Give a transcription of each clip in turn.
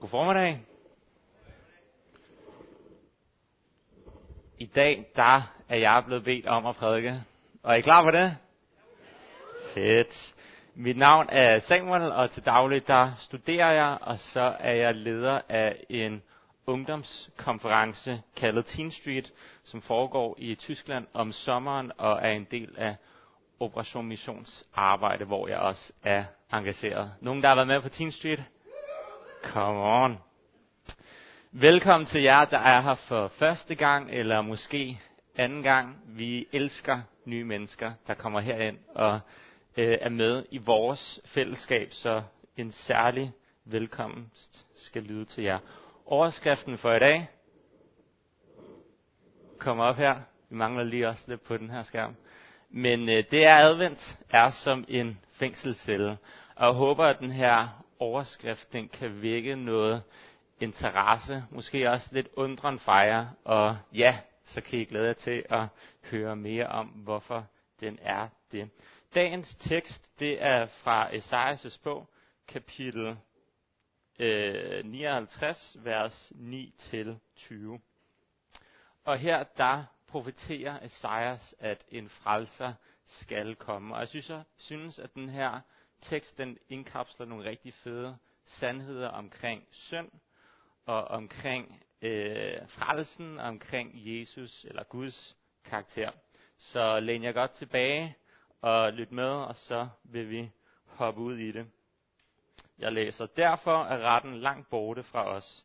God formiddag. I dag, der er jeg blevet bedt om at prædike. Og er I klar på det? Fedt. Mit navn er Samuel, og til daglig der studerer jeg, og så er jeg leder af en ungdomskonference kaldet Teen Street, som foregår i Tyskland om sommeren og er en del af Operation Missions arbejde, hvor jeg også er engageret. Nogen, der har været med på Teen Street? Come on. Velkommen til jer, der er her for første gang, eller måske anden gang. Vi elsker nye mennesker, der kommer herind og øh, er med i vores fællesskab, så en særlig velkomst skal lyde til jer. Overskriften for i dag kommer op her. Vi mangler lige også lidt på den her skærm. Men øh, det er advent er som en fængselscelle. Og jeg håber, at den her overskrift den kan vække noget interesse, måske også lidt undren fra jer, og ja, så kan I glæde jer til at høre mere om, hvorfor den er det. Dagens tekst, det er fra Esajas' bog, kapitel øh, 59, vers 9-20. Og her, der profeterer Esajas, at en frelser skal komme. Og jeg synes, jeg synes at den her tekst, den indkapsler nogle rigtig fede sandheder omkring synd, og omkring øh, frelsen, omkring Jesus eller Guds karakter. Så læn jer godt tilbage og lyt med, og så vil vi hoppe ud i det. Jeg læser, derfor er retten langt borte fra os.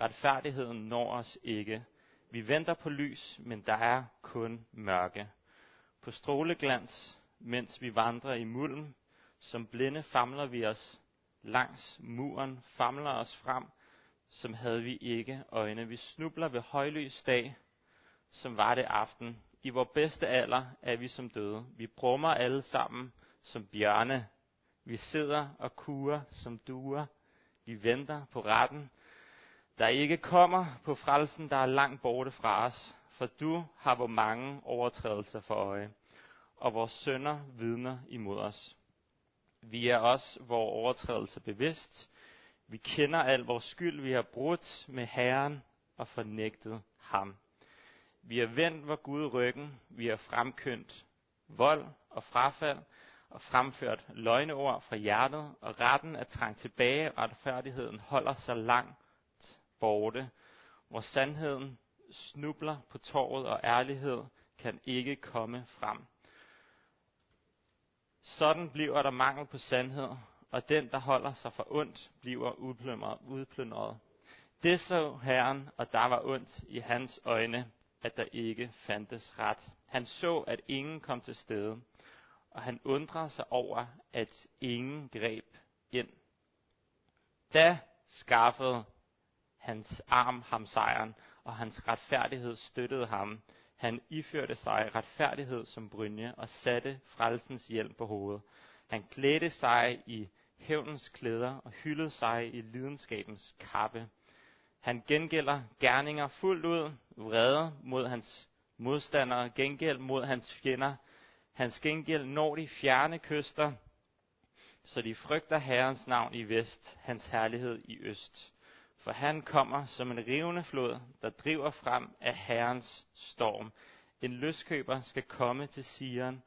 Retfærdigheden når os ikke. Vi venter på lys, men der er kun mørke. På stråleglans, mens vi vandrer i mulm, som blinde famler vi os langs muren, famler os frem, som havde vi ikke øjne. Vi snubler ved højlys dag, som var det aften. I vores bedste alder er vi som døde. Vi brummer alle sammen som bjørne. Vi sidder og kurer som duer. Vi venter på retten, der ikke kommer på frelsen, der er langt borte fra os. For du har hvor mange overtrædelser for øje, og vores sønder vidner imod os. Vi er os vores overtrædelser bevidst. Vi kender al vores skyld. Vi har brudt med Herren og fornægtet ham. Vi har vendt vor Gud ryggen. Vi har fremkyndt vold og frafald og fremført løgneord fra hjertet, og retten er trængt tilbage, retfærdigheden holder sig langt borte, hvor sandheden snubler på torvet, og ærlighed kan ikke komme frem. Sådan bliver der mangel på sandhed, og den, der holder sig for ondt, bliver udplyndret. Det så Herren, og der var ondt i hans øjne, at der ikke fandtes ret. Han så, at ingen kom til stede, og han undrede sig over, at ingen greb ind. Da skaffede hans arm ham sejren, og hans retfærdighed støttede ham. Han iførte sig retfærdighed som brynje og satte frelsens hjelm på hovedet. Han klædte sig i hævnens klæder og hyldede sig i lidenskabens kappe. Han gengælder gerninger fuldt ud, vrede mod hans modstandere, gengæld mod hans fjender. Hans gengæld når de fjerne kyster, så de frygter Herrens navn i vest, hans herlighed i øst. For han kommer som en rivende flod, der driver frem af Herrens storm. En løskøber skal komme til Sion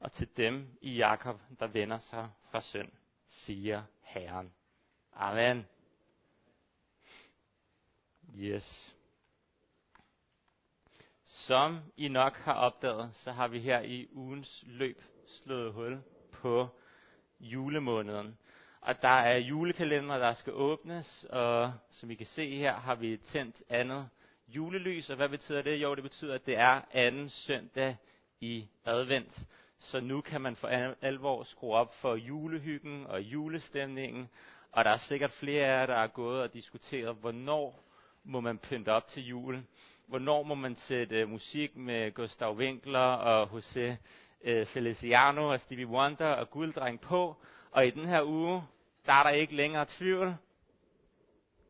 og til dem i Jakob, der vender sig fra synd, siger Herren. Amen. Yes. Som I nok har opdaget, så har vi her i ugens løb slået hul på julemåneden. Og der er julekalender, der skal åbnes, og som I kan se her, har vi tændt andet julelys. Og hvad betyder det? Jo, det betyder, at det er anden søndag i advent. Så nu kan man for alvor skrue op for julehyggen og julestemningen. Og der er sikkert flere af jer, der er gået og diskuteret, hvornår må man pynte op til jul? Hvornår må man sætte øh, musik med Gustav Winkler og José uh, Feliciano og Stevie Wonder og Gulddreng på? Og i den her uge, der er der ikke længere tvivl.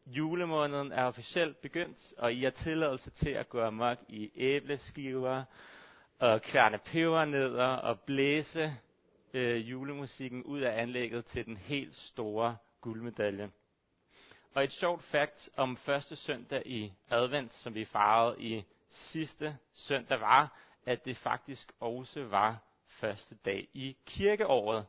Julemåneden er officielt begyndt, og I har tilladelse til at gå amok i æbleskiver, og kværne pebernødder og blæse øh, julemusikken ud af anlægget til den helt store guldmedalje. Og et sjovt fakt om første søndag i advent, som vi farvede i sidste søndag, var, at det faktisk også var første dag i kirkeåret.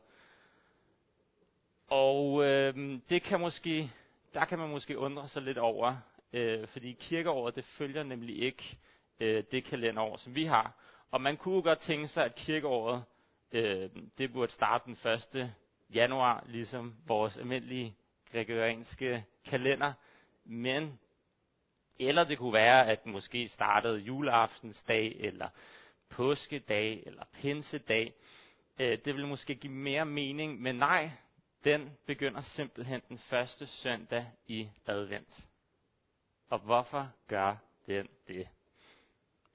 Og øh, det kan måske, der kan man måske undre sig lidt over, øh, fordi kirkeåret det følger nemlig ikke øh, det kalenderår, som vi har. Og man kunne godt tænke sig, at kirkeåret øh, det burde starte den 1. januar, ligesom vores almindelige gregorianske kalender. Men, eller det kunne være, at måske startede juleaftensdag, eller påskedag, eller pinsedag. Øh, det ville måske give mere mening, men nej, den begynder simpelthen den første søndag i advent. Og hvorfor gør den det?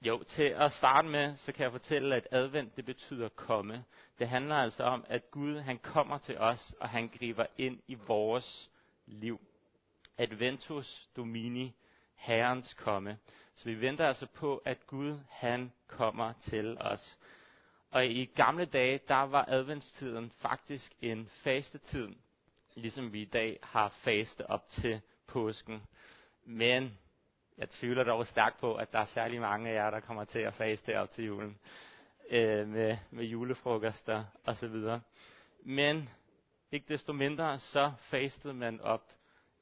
Jo, til at starte med, så kan jeg fortælle, at advent, det betyder komme. Det handler altså om, at Gud, han kommer til os, og han griber ind i vores liv. Adventus Domini, Herrens komme. Så vi venter altså på, at Gud, han kommer til os. Og i gamle dage, der var adventstiden faktisk en fastetid, ligesom vi i dag har faste op til påsken. Men jeg tvivler dog stærkt på, at der er særlig mange af jer, der kommer til at faste op til julen. Øh, med, med julefrokoster osv. Men ikke desto mindre, så fastede man op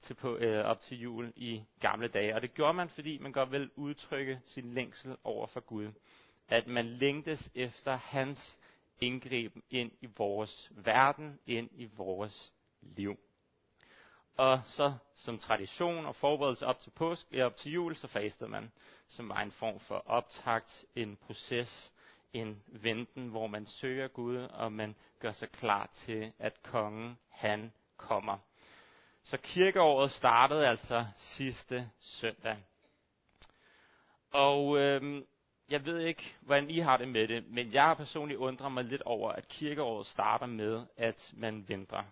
til, på, øh, op til jul i gamle dage. Og det gjorde man, fordi man godt vil udtrykke sin længsel over for Gud. At man længtes efter hans indgriben ind i vores verden, ind i vores liv. Og så som tradition og forberedelse op til påsk, ja, op til jul, så fastede man, som var en form for optakt, en proces, en venten, hvor man søger Gud, og man gør sig klar til, at kongen, han kommer. Så kirkeåret startede altså sidste søndag. Og øhm, jeg ved ikke, hvordan I har det med det, men jeg har personligt undret mig lidt over, at kirkeåret starter med, at man venter.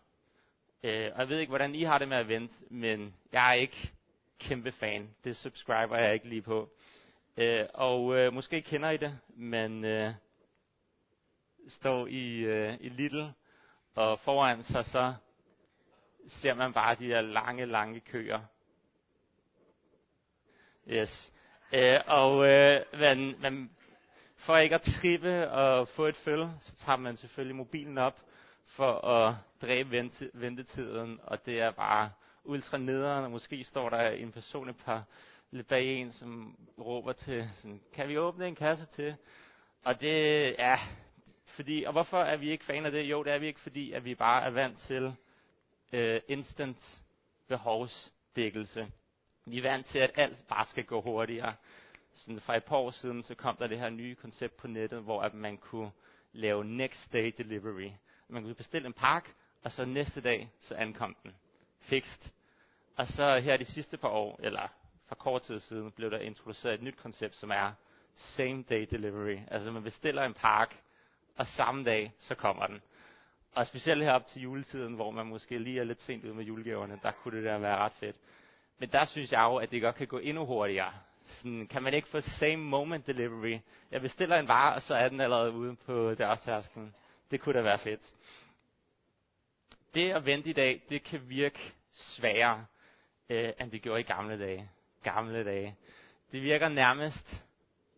Øh, og jeg ved ikke, hvordan I har det med at vente, men jeg er ikke kæmpe fan. Det subscriber jeg ikke lige på. Øh, og øh, måske kender I det, men øh, står i, øh, i Little, og foran sig så ser man bare de her lange, lange køer. Yes. Øh, og øh, man, man, for ikke at trippe og få et følge, så tager man selvfølgelig mobilen op for at dræbe vente, ventetiden, og det er bare ultra nederen, og måske står der en person et par lidt bag en, som råber til, sådan, kan vi åbne en kasse til? Og det, ja, fordi, og hvorfor er vi ikke fan af det? Jo, det er vi ikke, fordi at vi bare er vant til øh, instant behovsdækkelse. Vi er vant til, at alt bare skal gå hurtigere. Sådan for et par år siden, så kom der det her nye koncept på nettet, hvor at man kunne lave next day delivery. Man kunne bestille en pakke, og så næste dag, så ankom den. Fikst. Og så her de sidste par år, eller for kort tid siden, blev der introduceret et nyt koncept, som er same day delivery. Altså man bestiller en pakke, og samme dag, så kommer den. Og specielt her op til juletiden, hvor man måske lige er lidt sent ude med julegaverne, der kunne det der være ret fedt. Men der synes jeg jo, at det godt kan gå endnu hurtigere. Sådan, kan man ikke få same moment delivery? Jeg bestiller en vare, og så er den allerede ude på dørtærsken. Det kunne da være fedt. Det at vente i dag, det kan virke sværere, øh, end det gjorde i gamle dage. Gamle dage. Det virker nærmest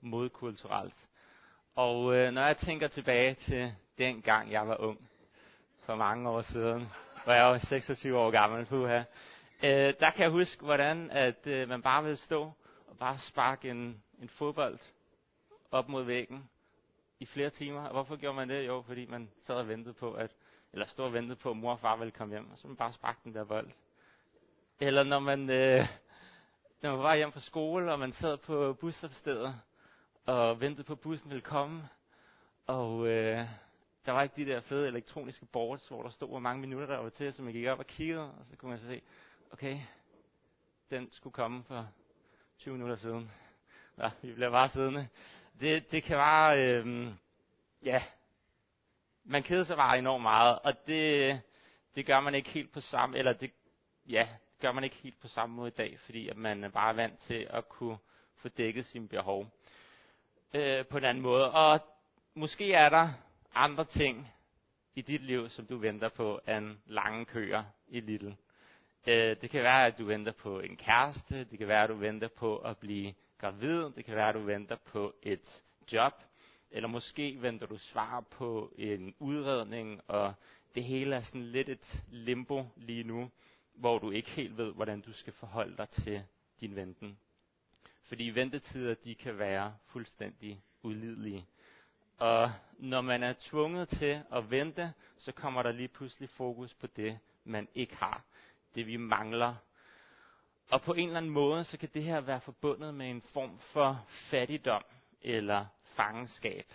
modkulturelt. Og øh, når jeg tænker tilbage til den gang, jeg var ung, for mange år siden, hvor jeg var 26 år gammel, puha, øh, der kan jeg huske, hvordan at øh, man bare ville stå og bare sparke en, en fodbold op mod væggen i flere timer. Og hvorfor gjorde man det? Jo, fordi man sad og ventede på, at, eller stod og ventede på, at mor og far ville komme hjem, og så man bare sparke den der bold. Eller når man, øh, når man var hjem fra skole, og man sad på busstopstedet, og ventede på, at bussen ville komme, og øh, der var ikke de der fede elektroniske boards, hvor der stod, hvor mange minutter der var til, så man gik op og kiggede, og så kunne man så se, okay, den skulle komme for 20 minutter siden. Ja, vi bliver bare siddende. Det, det kan bare, øh, ja, man keder sig bare enormt meget, og det, det gør man ikke helt på samme, eller det, ja, det gør man ikke helt på samme måde i dag, fordi at man er bare vant til at kunne få dækket sine behov øh, på en anden måde. Og måske er der andre ting i dit liv, som du venter på, end lange køer i Lidl. Øh, det kan være, at du venter på en kæreste. Det kan være, at du venter på at blive gravid. Det kan være, at du venter på et job. Eller måske venter du svar på en udredning, og det hele er sådan lidt et limbo lige nu, hvor du ikke helt ved, hvordan du skal forholde dig til din venten. Fordi ventetider, de kan være fuldstændig ulidelige. Og når man er tvunget til at vente, så kommer der lige pludselig fokus på det, man ikke har. Det vi mangler. Og på en eller anden måde, så kan det her være forbundet med en form for fattigdom eller fangenskab.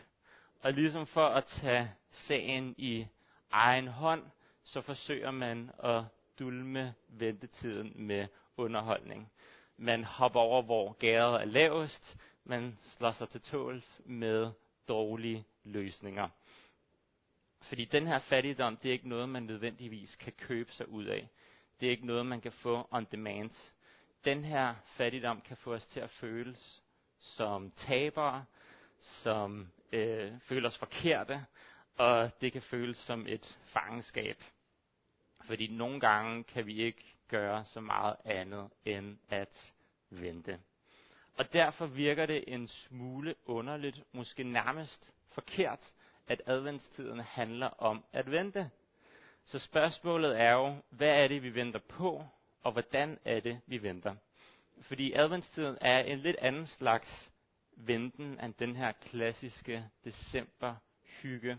Og ligesom for at tage sagen i egen hånd, så forsøger man at dulme ventetiden med underholdning. Man hopper over, hvor gæret er lavest. Man slår sig til tåls med dårlige løsninger. Fordi den her fattigdom, det er ikke noget, man nødvendigvis kan købe sig ud af. Det er ikke noget, man kan få on demand. Den her fattigdom kan få os til at føles som tabere, som øh, føler os forkerte, og det kan føles som et fangenskab. Fordi nogle gange kan vi ikke gøre så meget andet end at vente. Og derfor virker det en smule underligt, måske nærmest forkert, at adventstiden handler om at vente. Så spørgsmålet er jo, hvad er det, vi venter på, og hvordan er det, vi venter? Fordi adventstiden er en lidt anden slags venten end den her klassiske december hygge.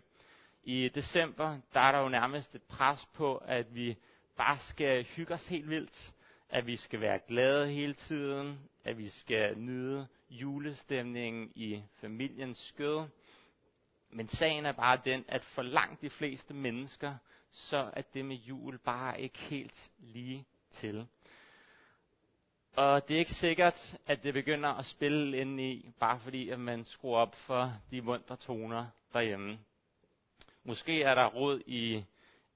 I december, der er der jo nærmest et pres på, at vi bare skal hygge os helt vildt. At vi skal være glade hele tiden. At vi skal nyde julestemningen i familiens skød. Men sagen er bare den, at for langt de fleste mennesker, så er det med jul bare ikke helt lige til. Og det er ikke sikkert, at det begynder at spille ind i, bare fordi at man skruer op for de mundre toner derhjemme. Måske er der råd i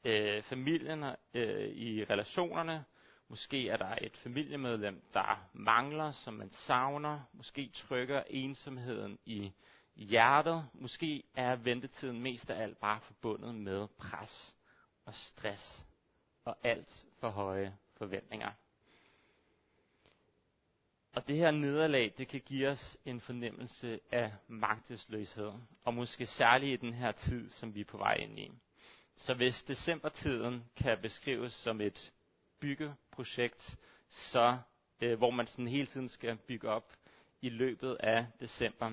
øh, familien, øh, i relationerne. Måske er der et familiemedlem, der mangler, som man savner. Måske trykker ensomheden i hjertet. Måske er ventetiden mest af alt bare forbundet med pres og stress og alt for høje forventninger. Og det her nederlag, det kan give os en fornemmelse af magtesløshed, og måske særligt i den her tid, som vi er på vej ind i. Så hvis decembertiden kan beskrives som et byggeprojekt, så øh, hvor man sådan hele tiden skal bygge op i løbet af december,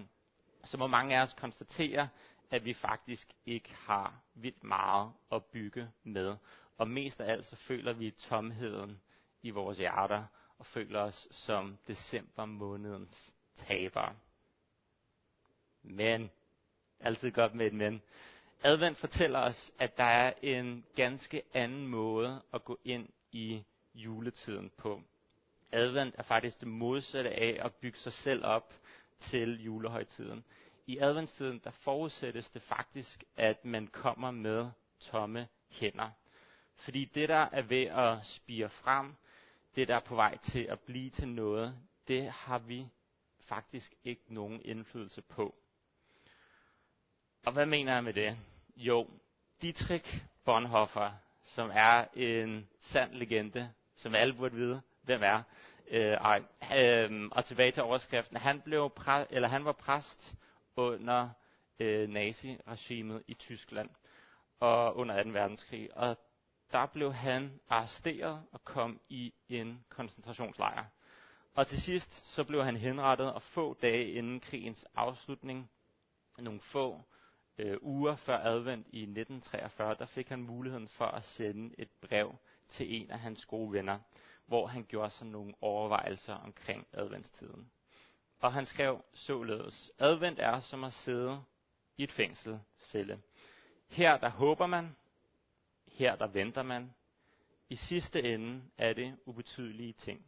så må mange af os konstatere, at vi faktisk ikke har vildt meget at bygge med. Og mest af alt så føler vi tomheden i vores hjerter, og føler os som december månedens tabere. Men, altid godt med et men. Advent fortæller os, at der er en ganske anden måde at gå ind i juletiden på. Advent er faktisk det modsatte af at bygge sig selv op til julehøjtiden. I adventstiden der forudsættes det faktisk, at man kommer med tomme hænder. Fordi det, der er ved at spire frem, det, der er på vej til at blive til noget, det har vi faktisk ikke nogen indflydelse på. Og hvad mener jeg med det? Jo, Dietrich Bonhoeffer, som er en sand legende, som alle burde vide, hvem er. Øh, ej, øh, og tilbage til overskriften. Han, blev præ- eller han var præst under øh, naziregimet i Tyskland og under 2. verdenskrig. Og der blev han arresteret og kom i en koncentrationslejr. Og til sidst så blev han henrettet, og få dage inden krigens afslutning, nogle få øh, uger før advent i 1943, der fik han muligheden for at sende et brev til en af hans gode venner, hvor han gjorde sig nogle overvejelser omkring adventstiden. Og han skrev således, advent er som at sidde i et fængselscelle. Her der håber man, her der venter man. I sidste ende er det ubetydelige ting.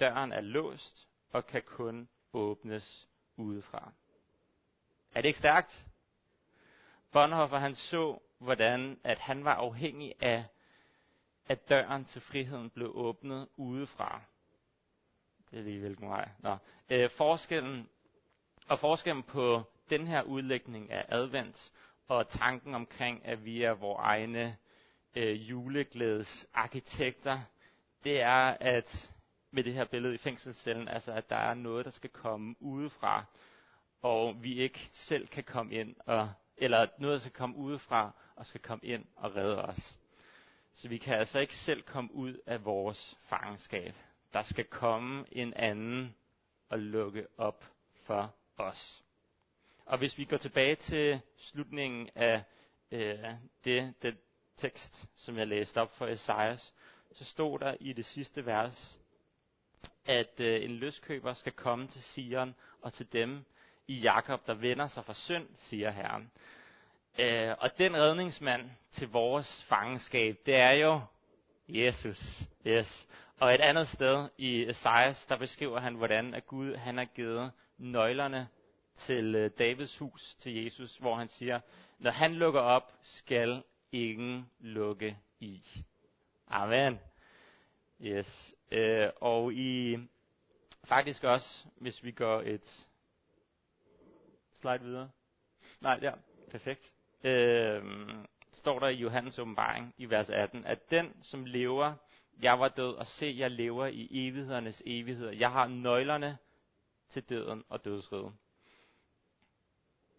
Døren er låst og kan kun åbnes udefra. Er det ikke stærkt? Bonhoeffer han så, hvordan at han var afhængig af, at døren til friheden blev åbnet udefra. Det er lige hvilken vej. Nå. Øh, forskellen, og forskellen på den her udlægning af advent og tanken omkring, at vi er vores egne øh, juleglædes arkitekter, det er, at med det her billede i fængselscellen, altså at der er noget, der skal komme udefra, og vi ikke selv kan komme ind, og, eller noget, der skal komme udefra, og skal komme ind og redde os. Så vi kan altså ikke selv komme ud af vores fangenskab. Der skal komme en anden og lukke op for os. Og hvis vi går tilbage til slutningen af øh, det, det tekst, som jeg læste op for Esajas, så stod der i det sidste vers, at øh, en løskøber skal komme til Sion og til dem i Jakob, der vender sig fra synd, siger Herren. Øh, og den redningsmand til vores fangenskab, det er jo Jesus. Yes. Og et andet sted i Esajas, der beskriver han, hvordan at Gud han har givet nøglerne til øh, Davids hus til Jesus, hvor han siger, når han lukker op, skal ingen lukke i. Amen. Yes. Øh, og i faktisk også, hvis vi går et slide videre. Nej, der. perfekt. Øh, står der i Johannes åbenbaring i vers 18, at den, som lever, jeg var død, og se, jeg lever i evighedernes evigheder. Jeg har nøglerne til døden og dødsriget.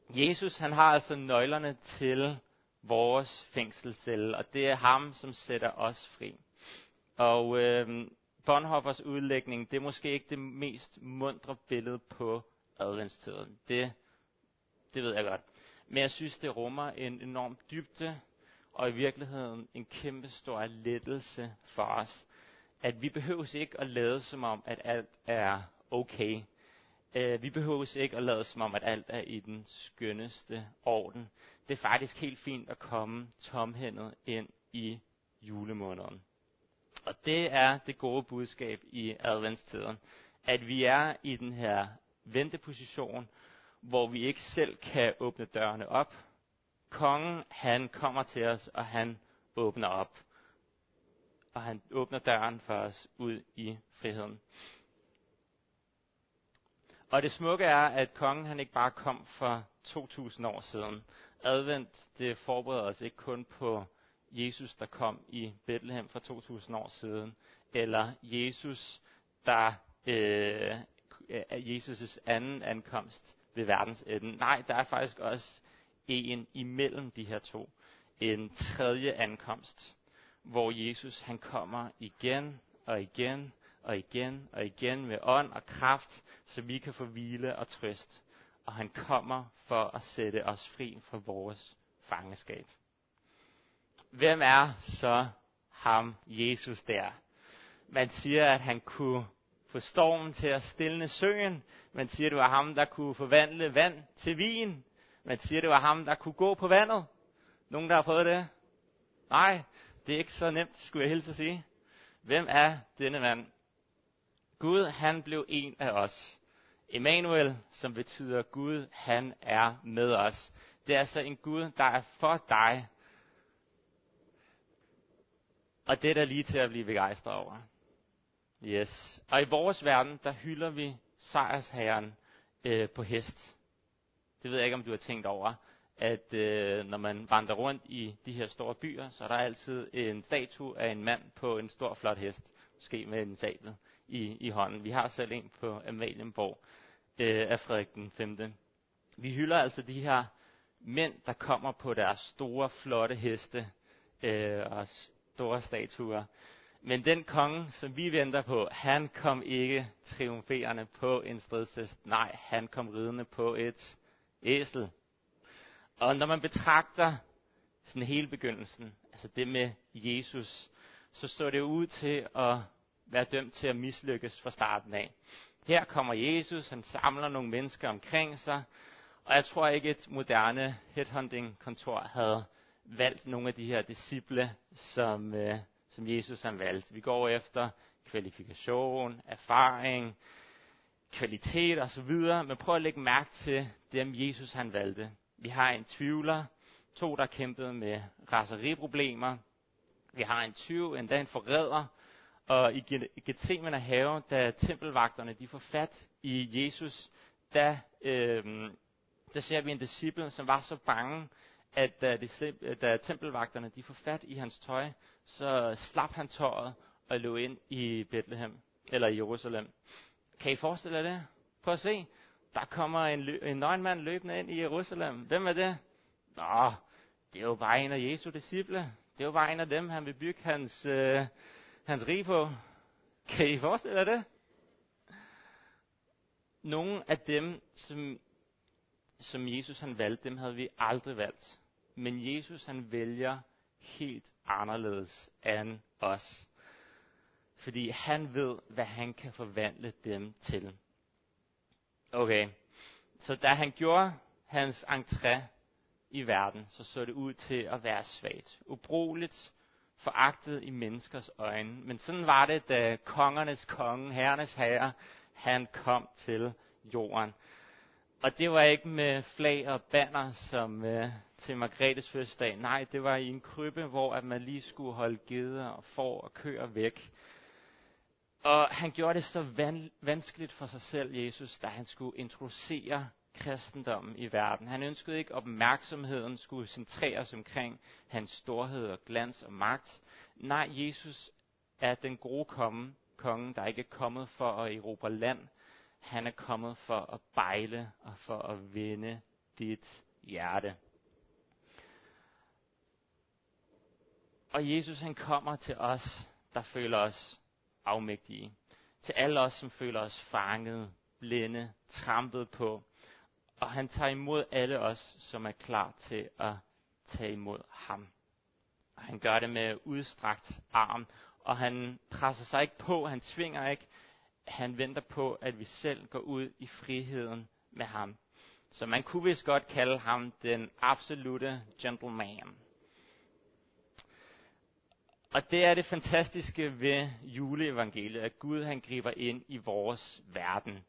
Jesus, han har altså nøglerne til vores fængselscelle, og det er ham, som sætter os fri. Og øh, Bonhoffers udlægning, det er måske ikke det mest mundre billede på adventstiden. Det, det ved jeg godt. Men jeg synes, det rummer en enorm dybde, og i virkeligheden en kæmpe stor lettelse for os. At vi behøver ikke at lade som om, at alt er okay. Uh, vi behøver ikke at lade som om, at alt er i den skønneste orden. Det er faktisk helt fint at komme tomhændet ind i julemåneden. Og det er det gode budskab i adventstiden. At vi er i den her venteposition, hvor vi ikke selv kan åbne dørene op. Kongen, han kommer til os, og han åbner op. Og han åbner døren for os ud i friheden. Og det smukke er, at kongen han ikke bare kom for 2000 år siden. Advent, det forbereder os ikke kun på Jesus, der kom i Bethlehem for 2000 år siden, eller Jesus, der øh, er Jesus' anden ankomst ved verdens ende. Nej, der er faktisk også en imellem de her to. En tredje ankomst, hvor Jesus han kommer igen og igen og igen og igen med ånd og kraft, så vi kan få hvile og trøst. Og han kommer for at sætte os fri fra vores fangeskab hvem er så ham, Jesus der? Man siger, at han kunne få stormen til at stille søen. Man siger, det var ham, der kunne forvandle vand til vin. Man siger, det var ham, der kunne gå på vandet. Nogen, der har prøvet det? Nej, det er ikke så nemt, skulle jeg hilse at sige. Hvem er denne mand? Gud, han blev en af os. Emmanuel, som betyder Gud, han er med os. Det er altså en Gud, der er for dig, og det er der lige til at blive begejstret over. Yes. Og i vores verden, der hylder vi sejrsherren øh, på hest. Det ved jeg ikke, om du har tænkt over, at øh, når man vandrer rundt i de her store byer, så er der altid en statue af en mand på en stor flot hest, måske med en sabel i, i hånden. Vi har selv en på Amalienborg øh, af Frederik den 5. Vi hylder altså de her mænd, der kommer på deres store, flotte heste øh, og store statuer. Men den konge, som vi venter på, han kom ikke triumferende på en stridshest. Nej, han kom ridende på et æsel. Og når man betragter sådan hele begyndelsen, altså det med Jesus, så så det ud til at være dømt til at mislykkes fra starten af. Her kommer Jesus, han samler nogle mennesker omkring sig, og jeg tror ikke, et moderne headhunting-kontor havde valgt nogle af de her disciple, som, øh, som Jesus han valgte. Vi går efter kvalifikation, erfaring, kvalitet osv., men prøv at lægge mærke til dem, Jesus han valgte. Vi har en tvivler, to, der kæmpede med raseriproblemer. Vi har en tyv, endda en forræder. Og i Gethsemane have, da tempelvagterne de får fat i Jesus, da, øh, der ser vi en disciple, som var så bange, at da, de, da tempelvagterne de får fat i hans tøj, så slap han tøjet og løb ind i Bethlehem, eller i Jerusalem. Kan I forestille jer det? Prøv at se. Der kommer en, lø- en nøgenmand løbende ind i Jerusalem. Hvem er det? Nå, det er jo bare en af Jesu disciple. Det er jo bare en af dem, han vil bygge hans, øh, hans rig på. Kan I forestille jer det? Nogle af dem, som, som Jesus han valgte, dem havde vi aldrig valgt. Men Jesus han vælger helt anderledes end os. Fordi han ved, hvad han kan forvandle dem til. Okay, så da han gjorde hans entré i verden, så så det ud til at være svagt. Ubrugeligt, foragtet i menneskers øjne. Men sådan var det, da kongernes konge, herrenes herre, han kom til jorden. Og det var ikke med flag og banner som øh, til Margrethes fødselsdag. Nej, det var i en krybbe, hvor at man lige skulle holde geder og får og køer væk. Og han gjorde det så van- vanskeligt for sig selv, Jesus, da han skulle introducere kristendommen i verden. Han ønskede ikke, at opmærksomheden skulle centreres omkring hans storhed og glans og magt. Nej, Jesus er den gode komme, konge, der ikke er kommet for at erobre land. Han er kommet for at bejle og for at vinde dit hjerte. Og Jesus han kommer til os, der føler os afmægtige. Til alle os, som føler os fanget, blinde, trampet på. Og han tager imod alle os, som er klar til at tage imod ham. Og han gør det med udstrakt arm, og han presser sig ikke på, han tvinger ikke, han venter på, at vi selv går ud i friheden med ham. Så man kunne vist godt kalde ham den absolute gentleman. Og det er det fantastiske ved juleevangeliet, at Gud han griber ind i vores verden.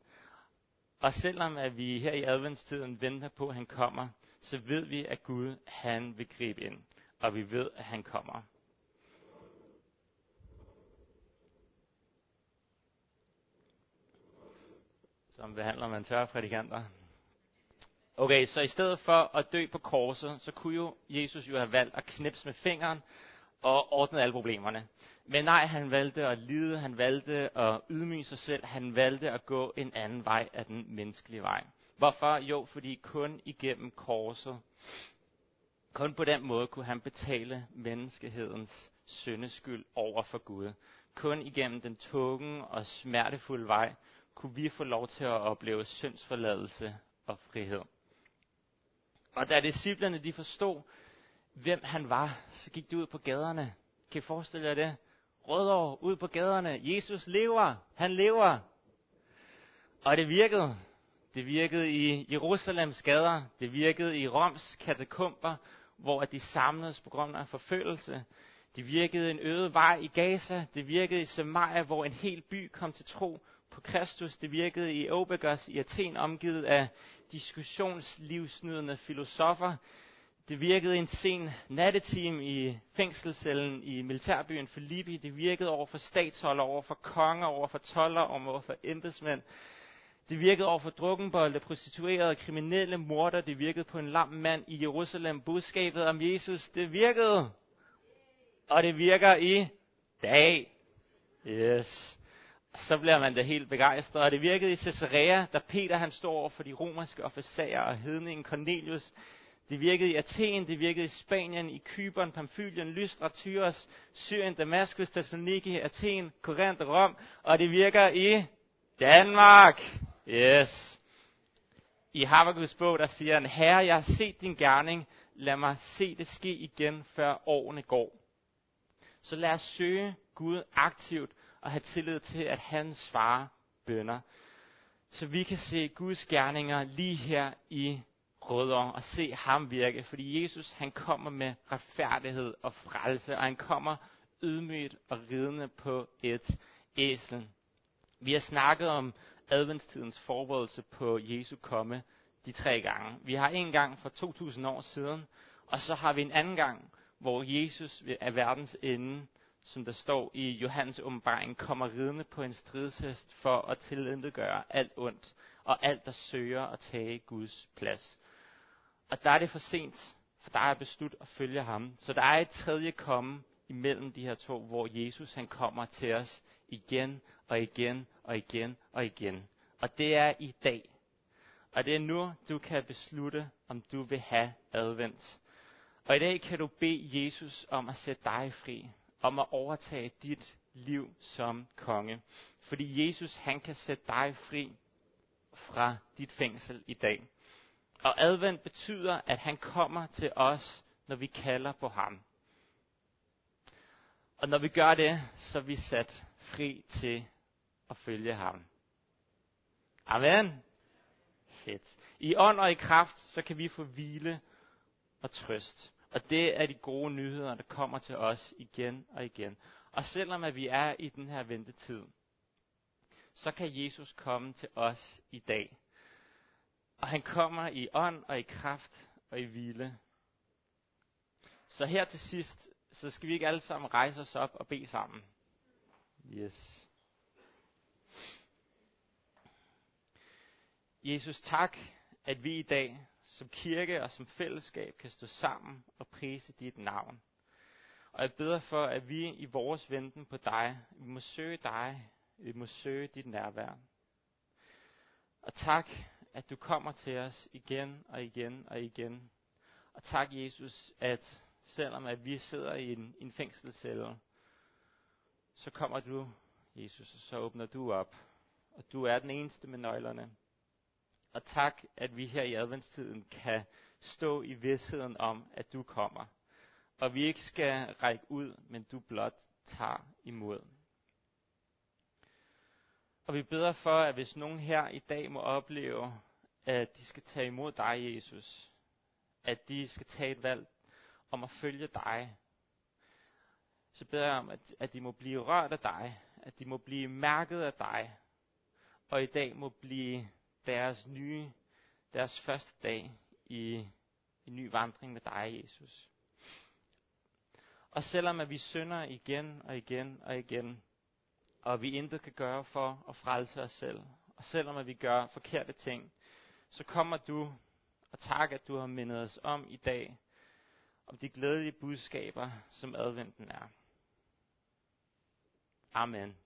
Og selvom at vi her i adventstiden venter på, at han kommer, så ved vi, at Gud han vil gribe ind. Og vi ved, at han kommer. Som behandler man tørre prædikanter. Okay, så i stedet for at dø på korset, så kunne jo Jesus jo have valgt at knipse med fingeren, og ordnede alle problemerne. Men nej, han valgte at lide, han valgte at ydmyge sig selv, han valgte at gå en anden vej af den menneskelige vej. Hvorfor? Jo, fordi kun igennem korset, kun på den måde kunne han betale menneskehedens syndeskyld over for Gud. Kun igennem den tunge og smertefulde vej kunne vi få lov til at opleve syndsforladelse og frihed. Og da disciplerne de forstod, hvem han var, så gik de ud på gaderne. Kan I forestille jer det? Rødovre ud på gaderne. Jesus lever. Han lever. Og det virkede. Det virkede i Jerusalems gader. Det virkede i Roms katakomber, hvor de samledes på grund af forfølgelse. Det virkede en øde vej i Gaza. Det virkede i Samaria, hvor en hel by kom til tro på Kristus. Det virkede i Obagos i Athen, omgivet af diskussionslivsnydende filosofer. Det virkede en sen nattetime i fængselscellen i militærbyen Filippi. Det virkede over for statsholder, over for konger, over for toller, over for embedsmænd. Det virkede over for drukkenbolde, prostituerede, kriminelle, morder. Det virkede på en lam mand i Jerusalem. Budskabet om Jesus, det virkede. Og det virker i dag. Yes. Så bliver man da helt begejstret. Og det virkede i Caesarea, da Peter han står over for de romerske officerer og hedningen Cornelius. Det virkede i Athen, det virkede i Spanien, i Kyberen, Pamfylien, Lystra, Tyros, Syrien, Damaskus, Thessaloniki, Athen, Korinth og Rom, og det virker i Danmark. Yes. I Habakkuk's bog, der siger han, Herre, jeg har set din gerning, lad mig se det ske igen, før årene går. Så lad os søge Gud aktivt og have tillid til, at han svarer bønder. Så vi kan se Guds gerninger lige her i Rødder og se ham virke, fordi Jesus han kommer med retfærdighed og frelse, og han kommer ydmygt og ridende på et æsel. Vi har snakket om adventstidens forberedelse på Jesu komme de tre gange. Vi har en gang for 2000 år siden, og så har vi en anden gang, hvor Jesus er verdens ende, som der står i Johannes åbenbaring, kommer ridende på en stridshest for at tilindegøre alt ondt, og alt, der søger at tage Guds plads. Og der er det for sent, for der er beslut at følge ham. Så der er et tredje komme imellem de her to, hvor Jesus han kommer til os igen og igen og igen og igen. Og det er i dag. Og det er nu, du kan beslutte, om du vil have advent. Og i dag kan du bede Jesus om at sætte dig fri, om at overtage dit liv som konge. Fordi Jesus, han kan sætte dig fri fra dit fængsel i dag. Og advent betyder, at han kommer til os, når vi kalder på ham. Og når vi gør det, så er vi sat fri til at følge ham. Amen. Fedt. I ånd og i kraft, så kan vi få hvile og trøst. Og det er de gode nyheder, der kommer til os igen og igen. Og selvom at vi er i den her ventetid, så kan Jesus komme til os i dag. Og han kommer i ånd og i kraft og i hvile. Så her til sidst, så skal vi ikke alle sammen rejse os op og bede sammen. Yes. Jesus, tak, at vi i dag som kirke og som fællesskab kan stå sammen og prise dit navn. Og jeg beder for, at vi i vores venten på dig, vi må søge dig, vi må søge dit nærvær. Og tak, at du kommer til os igen og igen og igen. Og tak, Jesus, at selvom at vi sidder i en, en fængselscelle, så kommer du, Jesus, og så åbner du op. Og du er den eneste med nøglerne. Og tak, at vi her i adventstiden kan stå i vidsheden om, at du kommer. Og vi ikke skal række ud, men du blot tager imod. Og vi beder for, at hvis nogen her i dag må opleve, at de skal tage imod dig, Jesus, at de skal tage et valg om at følge dig, så beder jeg om, at, at de må blive rørt af dig, at de må blive mærket af dig, og i dag må blive deres nye, deres første dag i en ny vandring med dig, Jesus. Og selvom at vi synder igen og igen og igen, og vi intet kan gøre for at frelse os selv, og selvom at vi gør forkerte ting, så kommer du, og tak at du har mindet os om i dag, om de glædelige budskaber, som adventen er. Amen.